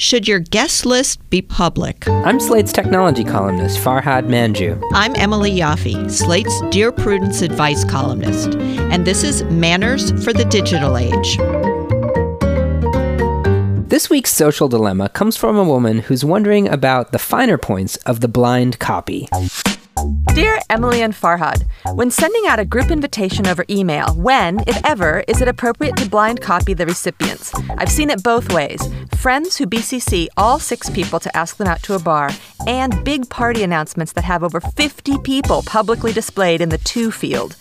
Should your guest list be public? I'm Slate's technology columnist, Farhad Manjoo. I'm Emily Yoffe, Slate's Dear Prudence advice columnist, and this is Manners for the Digital Age. This week's social dilemma comes from a woman who's wondering about the finer points of the blind copy. Dear Emily and Farhad, when sending out a group invitation over email, when, if ever, is it appropriate to blind copy the recipients? I've seen it both ways friends who BCC all six people to ask them out to a bar, and big party announcements that have over 50 people publicly displayed in the to field.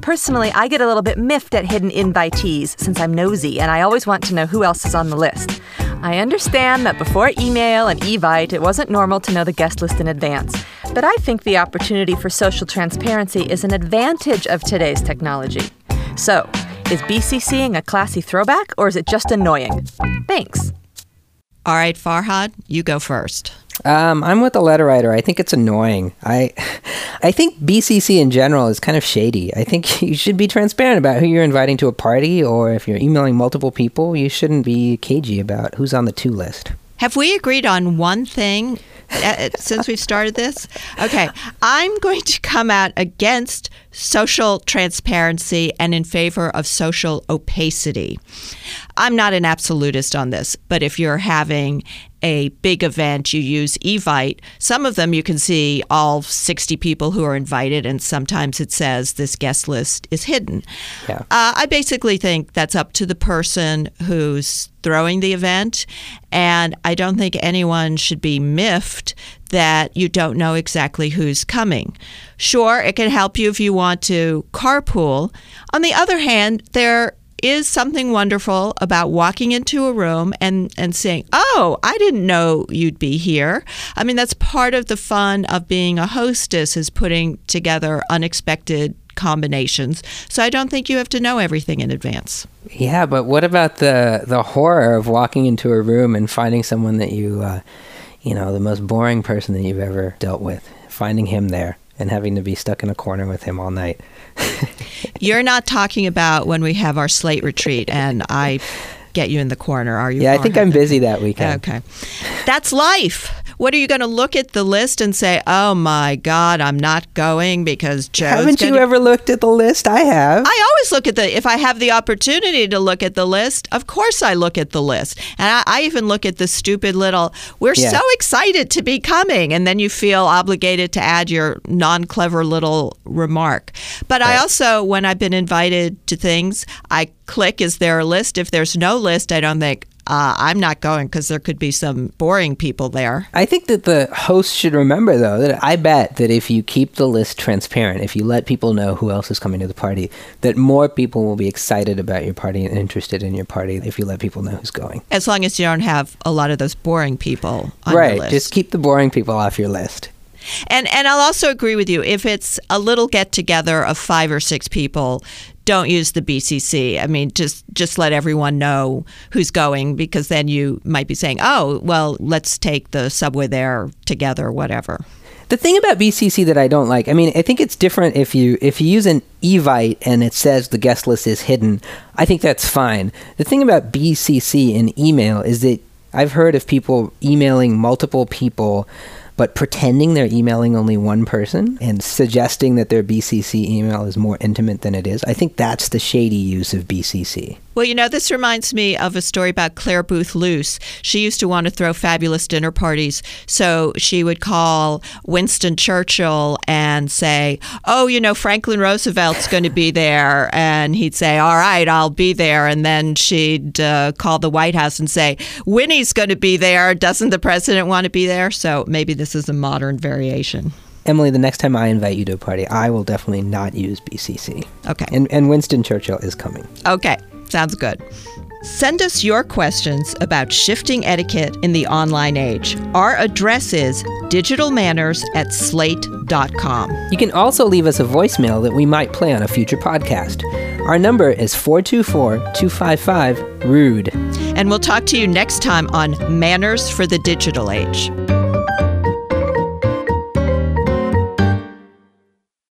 Personally, I get a little bit miffed at hidden invitees since I'm nosy and I always want to know who else is on the list. I understand that before email and Evite, it wasn't normal to know the guest list in advance. But I think the opportunity for social transparency is an advantage of today's technology. So, is BCCing a classy throwback or is it just annoying? Thanks. All right, Farhad, you go first. Um, I'm with the letter writer. I think it's annoying. I, I think BCC in general is kind of shady. I think you should be transparent about who you're inviting to a party, or if you're emailing multiple people, you shouldn't be cagey about who's on the to list. Have we agreed on one thing Uh, uh, since we've started this? Okay, I'm going to come out against social transparency and in favor of social opacity. I'm not an absolutist on this, but if you're having a big event, you use Evite. Some of them you can see all 60 people who are invited, and sometimes it says this guest list is hidden. Yeah. Uh, I basically think that's up to the person who's throwing the event, and I don't think anyone should be miffed that you don't know exactly who's coming. Sure, it can help you if you want to carpool. On the other hand, there is something wonderful about walking into a room and, and saying, Oh, I didn't know you'd be here. I mean, that's part of the fun of being a hostess is putting together unexpected combinations. So I don't think you have to know everything in advance. Yeah, but what about the the horror of walking into a room and finding someone that you uh, you know, the most boring person that you've ever dealt with, finding him there and having to be stuck in a corner with him all night. You're not talking about when we have our slate retreat and I get you in the corner, are you? Yeah, I think I'm busy that weekend. Okay. That's life. What are you going to look at the list and say, "Oh my God, I'm not going because Joe"? Haven't you to- ever looked at the list? I have. I always look at the. If I have the opportunity to look at the list, of course I look at the list, and I, I even look at the stupid little. We're yeah. so excited to be coming, and then you feel obligated to add your non-clever little remark. But right. I also, when I've been invited to things, I click. Is there a list? If there's no list, I don't think uh, I'm not going because there could be some boring people there. I think that the host should remember, though, that I bet that if you keep the list transparent, if you let people know who else is coming to the party, that more people will be excited about your party and interested in your party if you let people know who's going. As long as you don't have a lot of those boring people right, Just keep the boring people off your list. And and I'll also agree with you if it's a little get together of five or six people, don't use the BCC. I mean, just just let everyone know who's going because then you might be saying, "Oh, well, let's take the subway there together, whatever." The thing about BCC that I don't like, I mean, I think it's different if you if you use an Evite and it says the guest list is hidden. I think that's fine. The thing about BCC in email is that I've heard of people emailing multiple people but pretending they're emailing only one person and suggesting that their BCC email is more intimate than it is, I think that's the shady use of BCC. Well, you know, this reminds me of a story about Clare Boothe Luce. She used to want to throw fabulous dinner parties. So she would call Winston Churchill and say, Oh, you know, Franklin Roosevelt's going to be there. And he'd say, All right, I'll be there. And then she'd uh, call the White House and say, Winnie's going to be there. Doesn't the president want to be there? So maybe this is a modern variation. Emily, the next time I invite you to a party, I will definitely not use BCC. Okay. And, and Winston Churchill is coming. Okay. Sounds good. Send us your questions about shifting etiquette in the online age. Our address is digitalmanners at slate.com. You can also leave us a voicemail that we might play on a future podcast. Our number is 424 255 RUDE. And we'll talk to you next time on Manners for the Digital Age.